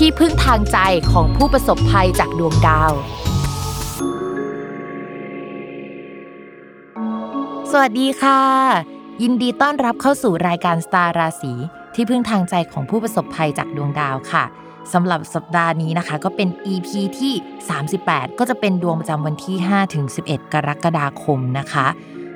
ที่พึ่งทางใจของผู้ประสบภัยจากดวงดาว สวัสดีค่ะ ยินดีต้อนรับเข้าสู่รายการสตาร์ราศีที่พึ่งทางใจของผู้ประสบภัยจากดวงดาวค่ะสำหรับสัปดาห์นี้นะคะ ก็เป็น EP ที่ 38 ก็จะเป็นดวงประจำวันที่5ถึง11 กรกฎาคมนะคะ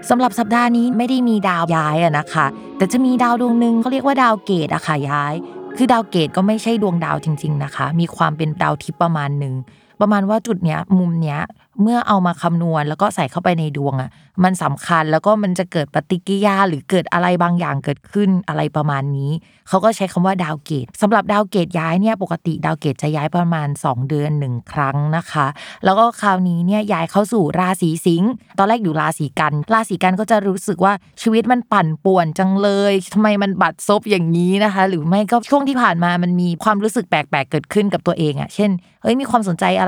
สำหรับสัปดาห์นี้ไม่ได้มีดาวย้ายอะนะคะ แต่จะมีดาวดวงหนึ่งเขาเรียกว่าดาวเกตุอะค่ะย้าย คือดาวเกตุก็ไม่ใช่ดวงดาวจริง ๆนะคะ มีความเป็นดาวทิพย์ประมาณหนึ่ง ประมาณว่าจุดเนี้ยมุมเนี้ยเมื่อเอามาคำนวณแล้วก็ใส่เข้าไปในดวงอะมันสำคัญแล้วก็มันจะเกิดปฏิกิริยาหรือเกิดอะไรบางอย่างเกิดขึ้นอะไรประมาณนี้ เขาก็ใช้คำว่าดาวเกตุสำหรับดาวเกตุย้ายเนี่ยปกติดาวเกตุจะย้ายประมาณ 2 เดือนหนึ่งครั้งนะคะ แล้วก็คราวนี้เนี่ยย้ายเข้าสู่ราศีสิงห์ตอนแรกอยู่ราศีกัน ราศีกันก็จะรู้สึกว่าชีวิตมันปั่นป่วนจังเลยทำไมมันบัดซบอย่างนี้นะคะ หรือไม่ก็ช่วงที่ผ่านมามันมีความรู้สึกแปลกๆเกิดขึ้นกับตัวเองอะเช่นเฮ้ยมีความสนใจอะไร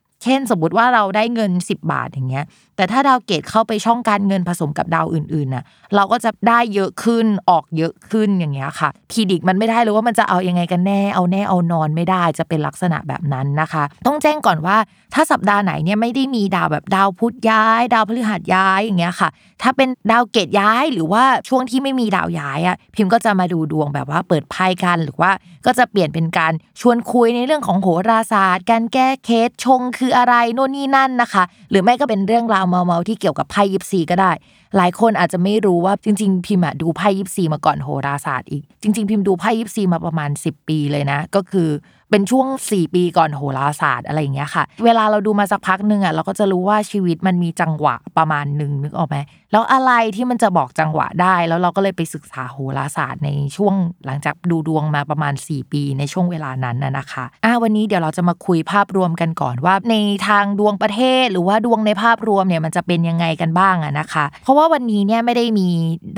เช่นสมมติว่าเราได้เงิน 10 บาทอย่างเงี้ย แต่ถ้าดาวเกตุเข้าไปช่องการเงินผสมกับดาวอื่นๆน่ะ เราก็จะได้เยอะขึ้นออกเยอะขึ้นอย่างเงี้ยค่ะ predict มันไม่ได้เลยว่ามันจะเอายังไงกันแน่ เอาแน่เอานอนไม่ได้จะเป็นลักษณะแบบนั้นนะคะ ต้องแจ้งก่อนว่าถ้าสัปดาห์ไหนเนี่ยไม่ได้มีดาวแบบดาวพุธย้าย ดาวพฤหัสย้ายอย่างเงี้ยค่ะ ถ้าเป็นดาวเกตย้ายหรือว่าช่วงที่ไม่มีดาวย้ายอะพิมพ์ก็จะมาดูดวงแบบว่าเปิดไพ่กันหรือว่าก็จะเปลี่ยนเป็นการชวนคุยในเรื่องของโหราศาสตร์ การแก้เคสชงคืออะไรโน่นนี่นั่นนะคะ หรือไม่ก็เป็นเรื่องราวเมาๆที่เกี่ยวกับไพ่ยิปซีก็ได้ หลายคนอาจจะไม่รู้ว่าจริง ๆ พิมพ์ดูไพ่ยิปซีมาก่อนโหราศาสตร์อีก จริง ๆ พิมพ์ดูไพ่ยิปซีมาประมาณ 10 ปีเลยนะ ก็คือเป็นช่วง 4 ปีก่อนโหราศาสตร์อะไรอย่างเงี้ยค่ะ เวลาเราดูมาสักพักหนึ่งอะเราก็จะรู้ว่าชีวิตมันมีจังหวะประมาณหนึ่งนึกออกไหมแล้วอะไรที่มันจะบอกจังหวะได้ แล้วเราก็เลยไปศึกษาโหราศาสตร์ในช่วงหลังจากดูดวงมาประมาณ 4 ปีในช่วงเวลานั้นนะนะคะอ่าวันนี้เดี๋ยวเราจะมาคุยภาพรวมกันก่อนว่า ในทางดวงประเทศ หรือว่าดวงในภาพรวมเนี่ยมันจะเป็นยังไงกันบ้างอะนะคะ เพราะว่าวันนี้เนี่ยไม่ได้มี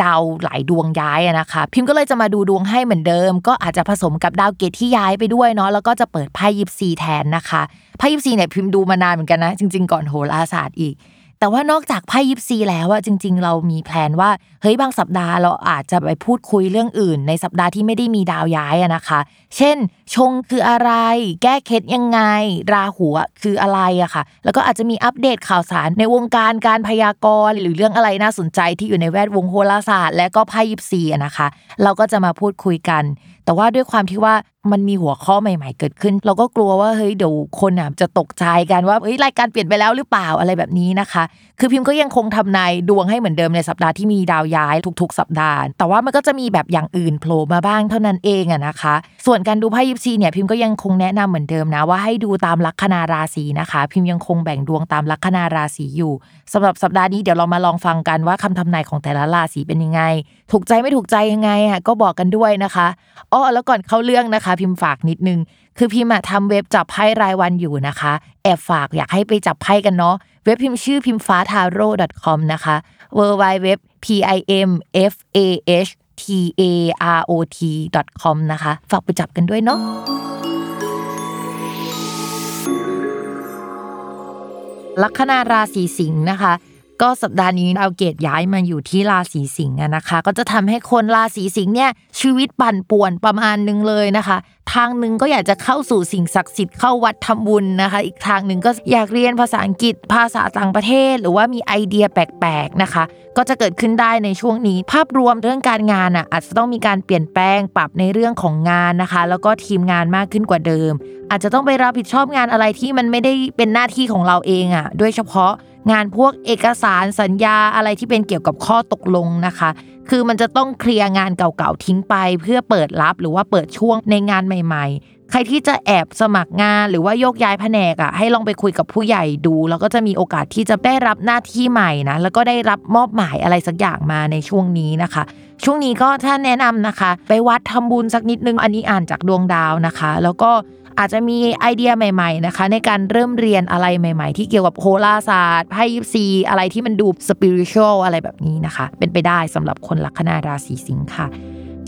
ดาวหลายดวงย้ายนะคะ พิมพ์ก็เลยจะมาดูดวงให้เหมือนเดิม ก็อาจจะผสมกับดาวเกตที่ย้ายไปด้วยเนาะแล้วก็จะเปิดไพ่ยิปซีแทนนะคะไพ่ยิปซีเนี่ยพิมพ์ดูมานานเหมือนกันนะ จริง ๆ ก่อนโหราศาสตร์อีก แต่ว่านอกจากไพ่ยิปซีแล้วอะจริง ๆ เรามีแพลนว่าเฮ้ยบางสัปดาห์เราอาจจะไปพูดคุยเรื่องอื่น ในสัปดาห์ที่ไม่ได้มีดาวย้ายอะนะคะ เช่น ชงคืออะไร แก้เคล็ดยังไง ราหูคืออะไรอะค่ะ แล้วก็อาจจะมีอัปเดตข่าวสารในวงการการพยากรณ์ หรือเรื่องอะไรน่าสนใจที่อยู่ในแวดวงโหราศาสตร์ และก็ไพ่ยิปซีอะนะคะ เราก็จะมาพูดคุยกัน แต่ว่าด้วยความที่ว่า มันมีหัวข้อใหม่ ๆ เกิดขึ้น เราก็กลัวว่าเฮ้ยเดี๋ยวคนอะจะตกใจกันว่าเฮ้ยรายการเปลี่ยนไปแล้วหรือเปล่าอะไรแบบนี้นะคะคือพิมพ์ก็ยังคงทำนายดวงให้เหมือนเดิมในสัปดาห์ที่มีดาวย้ายทุกๆ สัปดาห์ แต่ว่ามันก็จะมีแบบอย่างอื่นโผล่มาบ้างเท่านั้นเองอะนะคะ ส่วนการดูไพ่ยิปซีเนี่ยพิมพ์ก็ยังคงแนะนำเหมือนเดิมนะว่าให้ดูตามลัคนาราศีนะคะ พิมพ์ยังคงแบ่งดวงตามลัคนาราศีอยู่สำหรับสัปดาห์นี้เดี๋ยวเรามาลองฟังกันว่าคำทำนายของแต่ละราศีเป็นยังไง ถูกใจไม่ถูกใจยังไงอะก็บอกกันด้วยนะคะอ้อแล้วก่อนเข้าเรื่องนะคะ พิมพ์ฝากนิดนึงคือพิมพ์ทำเว็บจับไพ่รายวันอยู่นะคะ แอบฝากอยากให้ไปจับไพ่กันเนาะเว็บพิมพ์ชื่อพิมฟ้าทาโร่ .com นะคะ w w w p i m f a h t a r o t com นะคะ ฝากไปจับกันด้วยเนาะลัคนาราศีสิงห์นะคะ ก็สัปดาห์นี้ดาวเกตย้ายมาอยู่ที่ราศีสิงห์นะคะ ก็จะทำให้คนราศีสิงห์เนี่ยชีวิตปั่นป่วนประมาณนึงเลยนะคะ ทางหนึ่งก็อยากจะเข้าสู่สิ่งศักดิ์สิทธิ์เข้าวัดทำบุญนะคะ อีกทางหนึ่งก็อยากเรียนภาษาอังกฤษภาษาต่างประเทศ หรือว่ามีไอเดียแปลกๆนะคะ ก็จะเกิดขึ้นได้ในช่วงนี้ ภาพรวมเรื่องการงานอะอาจจะต้องมีการเปลี่ยนแปลงปรับในเรื่องของงานนะคะ แล้วก็ทีมงานมากขึ้นกว่าเดิม อาจจะต้องไปรับผิดชอบงานอะไรที่มันไม่ได้เป็นหน้าที่ของเราเองอะโดยเฉพาะงานพวกเอกสารสัญญาอะไรที่เป็นเกี่ยวกับข้อตกลงนะคะ คือมันจะต้องเคลียร์งานเก่าๆทิ้งไป เพื่อเปิดรับหรือว่าเปิดช่วงในงานใหม่ ๆ ใครที่จะแอบสมัครงานหรือว่าโยกย้ายแผนกอะให้ลองไปคุยกับผู้ใหญ่ดู แล้วก็จะมีโอกาสที่จะได้รับหน้าที่ใหม่นะแล้วก็ได้รับมอบหมายอะไรสักอย่างมาในช่วงนี้นะคะ ช่วงนี้ก็ถ้าแนะนำนะคะ ไปวัดทำบุญสักนิดนึงอันนี้อ่านจากดวงดาวนะคะ แล้วก็อาจจะมีไอเดียใหม่ๆนะคะ ในการเริ่มเรียนอะไรใหม่ ๆ ที่เกี่ยวกับโหราศาสตร์ไพ่ยิปซีอะไรที่มันดูสปิริต u a l อะไรแบบนี้นะคะ เป็นไปได้สำหรับคนลัคนาราศีสิงค์ค่ะ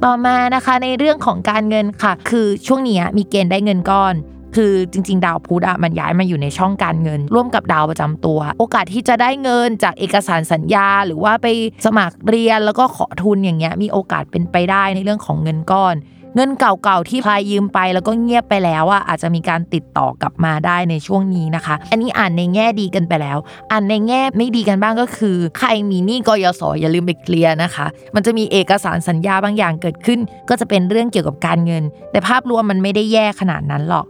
ต่อมานะคะในเรื่องของการเงินค่ะ คือช่วงนี้มีเกณฑ์ได้เงินก้อนคือจริง ๆ ดาวพุธอะมันย้ายมาอยู่ในช่องการเงิน ร่วมกับดาวประจำตัว โอกาสที่จะได้เงินจากเอกสารสัญญา หรือว่าไปสมัครเรียนแล้วก็ขอทุนอย่างเงี้ยมีโอกาสเป็นไปได้ในเรื่องของเงินก้อน เงินเก่าๆที่ใครยืมไปแล้วก็เงียบไปแล้วอะอาจจะมีการติดต่อกลับมาได้ในช่วงนี้นะคะ อันนี้อ่านในแง่ดีกันไปแล้ว อ่านในแง่ไม่ดีกันบ้างก็คือ ใครมีหนี้กยศอย่าลืมไปเคลียร์นะคะ มันจะมีเอกสารสัญญาบางอย่างเกิดขึ้น ก็จะเป็นเรื่องเกี่ยวกับการเงิน แต่ภาพรวมมันไม่ได้แย่ขนาดนั้นหรอก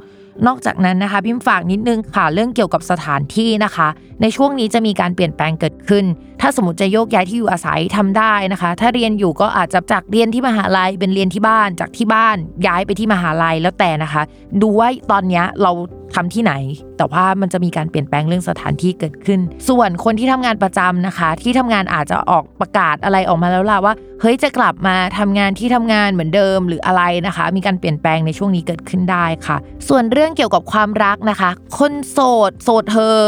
นอกจากนั้นนะคะพิมฝากนิดนึงค่ะเรื่องเกี่ยวกับสถานที่นะคะ ในช่วงนี้จะมีการเปลี่ยนแปลงเกิดขึ้นถ้าสมมติจะโยกย้ายที่อยู่อาศัยทำได้นะคะ ถ้าเรียนอยู่ก็อาจจะจากเรียนที่มหาลัยเป็นเรียนที่บ้านจากที่บ้านย้ายไปที่มหาลัยแล้วแต่นะคะ ดูว่าตอนนี้เราทำที่ไหน แต่ว่ามันจะมีการเปลี่ยนแปลงเรื่องสถานที่เกิดขึ้น ส่วนคนที่ทำงานประจำนะคะ ที่ทำงานอาจจะออกประกาศอะไรออกมาแล้วล่ะว่า เฮ้ยจะกลับมาทำงานที่ทำงานเหมือนเดิมหรืออะไรนะคะ มีการเปลี่ยนแปลงในช่วงนี้เกิดขึ้นได้ค่ะ ส่วนเรื่องเกี่ยวกับความรักนะคะ คนโสดโสดเธอ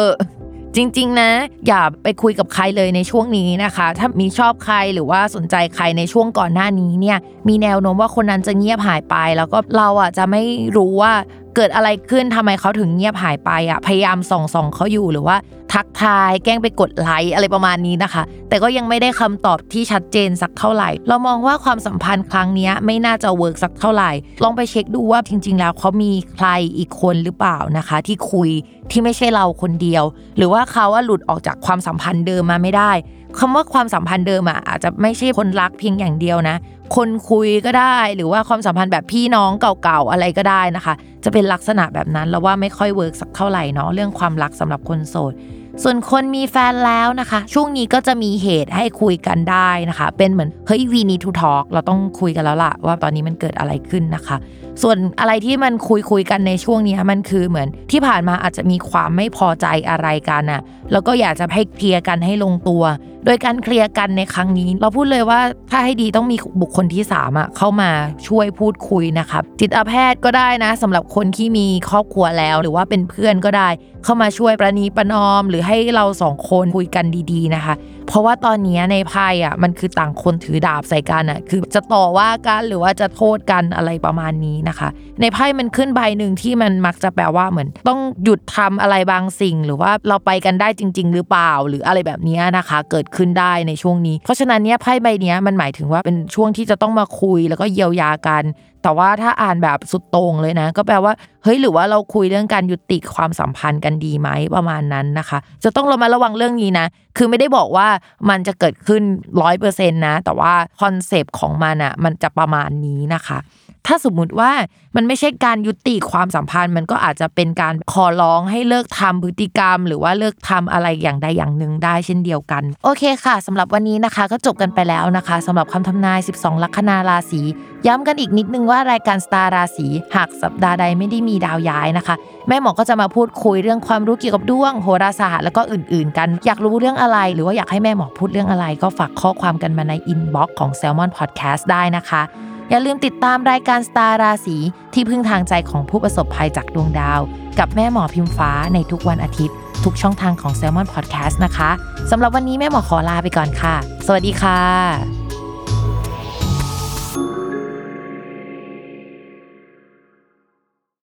จริง ๆ นะ อย่าไปคุยกับใครเลยในช่วงนี้นะคะ ถ้ามีชอบใครหรือว่าสนใจใครในช่วงก่อนหน้านี้เนี่ยมีแนวโน้มว่าคนนั้นจะเงียบหายไป แล้วก็เราอะจะไม่รู้ว่าเกิดอะไรขึ้นทำไมเขาถึงเงียบหายไปอะพยายามส่องส่องเขาอยู่หรือว่าทักทายแกล้งไปกดไลค์อะไรประมาณนี้นะคะ แต่ก็ยังไม่ได้คำตอบที่ชัดเจนสักเท่าไหร่ เรามองว่าความสัมพันธ์ครั้งนี้ไม่น่าจะ work สักเท่าไหร่ ลองไปเช็คดูว่าจริง ๆ แล้วเขามีใครอีกคนหรือเปล่านะคะ ที่คุยที่ไม่ใช่เราคนเดียว หรือว่าเขาว่าหลุดออกจากความสัมพันธ์เดิมมาไม่ได้คำว่าความสัมพันธ์เดิมอะอาจจะไม่ใช่คนรักเพียงอย่างเดียวนะคนคุยก็ได้หรือว่าความสัมพันธ์แบบพี่น้องเก่าๆอะไรก็ได้นะคะ จะเป็นลักษณะแบบนั้นแล้วว่าไม่ค่อย work สักเท่าไหร่เนาะเรื่องความรักสำหรับคนโสด ส่วนคนมีแฟนแล้วนะคะ ช่วงนี้ก็จะมีเหตุให้คุยกันได้นะคะ เป็นเหมือนเฮ้ย we need to talk เราต้องคุยกันแล้วล่ะ ว่าตอนนี้มันเกิดอะไรขึ้นนะคะ ส่วนอะไรที่มันคุยคุยกันในช่วงนี้มันคือเหมือนที่ผ่านมาอาจจะมีความไม่พอใจอะไรกันอะแล้วก็อยากจะให้เคลียร์กันให้ลงตัว โดยการเคลียร์กันในครั้งนี้ เราพูดเลยว่าถ้าให้ดีต้องมีบุคคลที่3ามอะเข้ามาช่วยพูดคุยนะครับจิตแพทย์ก็ได้นะสำหรับคนที่มีครอบครัวแล้ว หรือว่าเป็นเพื่อนก็ได้ เข้ามาช่วยประนีประนอม หรือให้เราสองคนคุยกันดี ๆนะคะ เพราะว่าตอนนี้ในไพ่อะมันคือต่างคนถือดาบใส่กันอะคือจะต่อว่ากันหรือว่าจะโทษกันอะไรประมาณนี้นะคะ ในไพ่มันขึ้นใบหนึ่งที่มันมักจะแปลว่าเหมือน ต้องหยุดทำอะไรบางสิ่ง หรือว่าเราไปกันได้จริง ๆ หรือเปล่าหรืออะไรแบบนี้นะคะ เกิดขึ้นได้ในช่วงนี้ เพราะฉะนั้นเนี้ยไพ่ใบนี้มันหมายถึงว่าเป็นช่วงที่จะต้องมาคุยแล้วก็เยียวยากันแต่ว่าถ้าอ่านแบบสุดตรงเลยนะ ก็แปลว่าเฮ้ยหรือว่าเราคุยเรื่องการยุติความสัมพันธ์กันดีไหมประมาณนั้นนะคะ จะต้องระมัดระวังเรื่องนี้นะ คือไม่ได้บอกว่ามันจะเกิดขึ้นร้อยเปอร์เซ็นต์นะ แต่ว่า concept ของมันอะมันจะประมาณนี้นะคะ ถ้าสมมุติว่ามันไม่ใช่การยุติความสัมพันธ์ มันก็อาจจะเป็นการขอร้องให้เลิกทำพฤติกรรม หรือว่าเลิกทำอะไรอย่างใดอย่างหนึ่งได้เช่นเดียวกัน โอเคค่ะสำหรับวันนี้นะคะ ก็จบกันไปแล้วนะคะสำหรับคำทำนาย 12 ลัคนาราศีย้ำกันอีกนิดนึงว่ารายการสตาร์ราศีหากสัปดาห์ใดไม่ได้มีดาวย้ายนะคะ แม่หมอก็จะมาพูดคุยเรื่องความรู้เกี่ยวกับดวงโหราศาสตร์แล้วก็อื่น ๆ กันอยากรู้เรื่องอะไร หรือว่าอยากให้แม่หมอพูดเรื่องอะไร ก็ฝากข้อความกันมาใน inbox ของ Salmon Podcast ได้นะคะ อย่าลืมติดตามรายการสตาร์ราศีที่พึ่งทางใจของผู้ประสบภัยจากดวงดาว กับแม่หมอพิมฟ้าในทุกวันอาทิตย์ ทุกช่องทางของ Salmon Podcast นะคะสำหรับวันนี้แม่หมอขอลาไปก่อนค่ะ สวัสดีค่ะ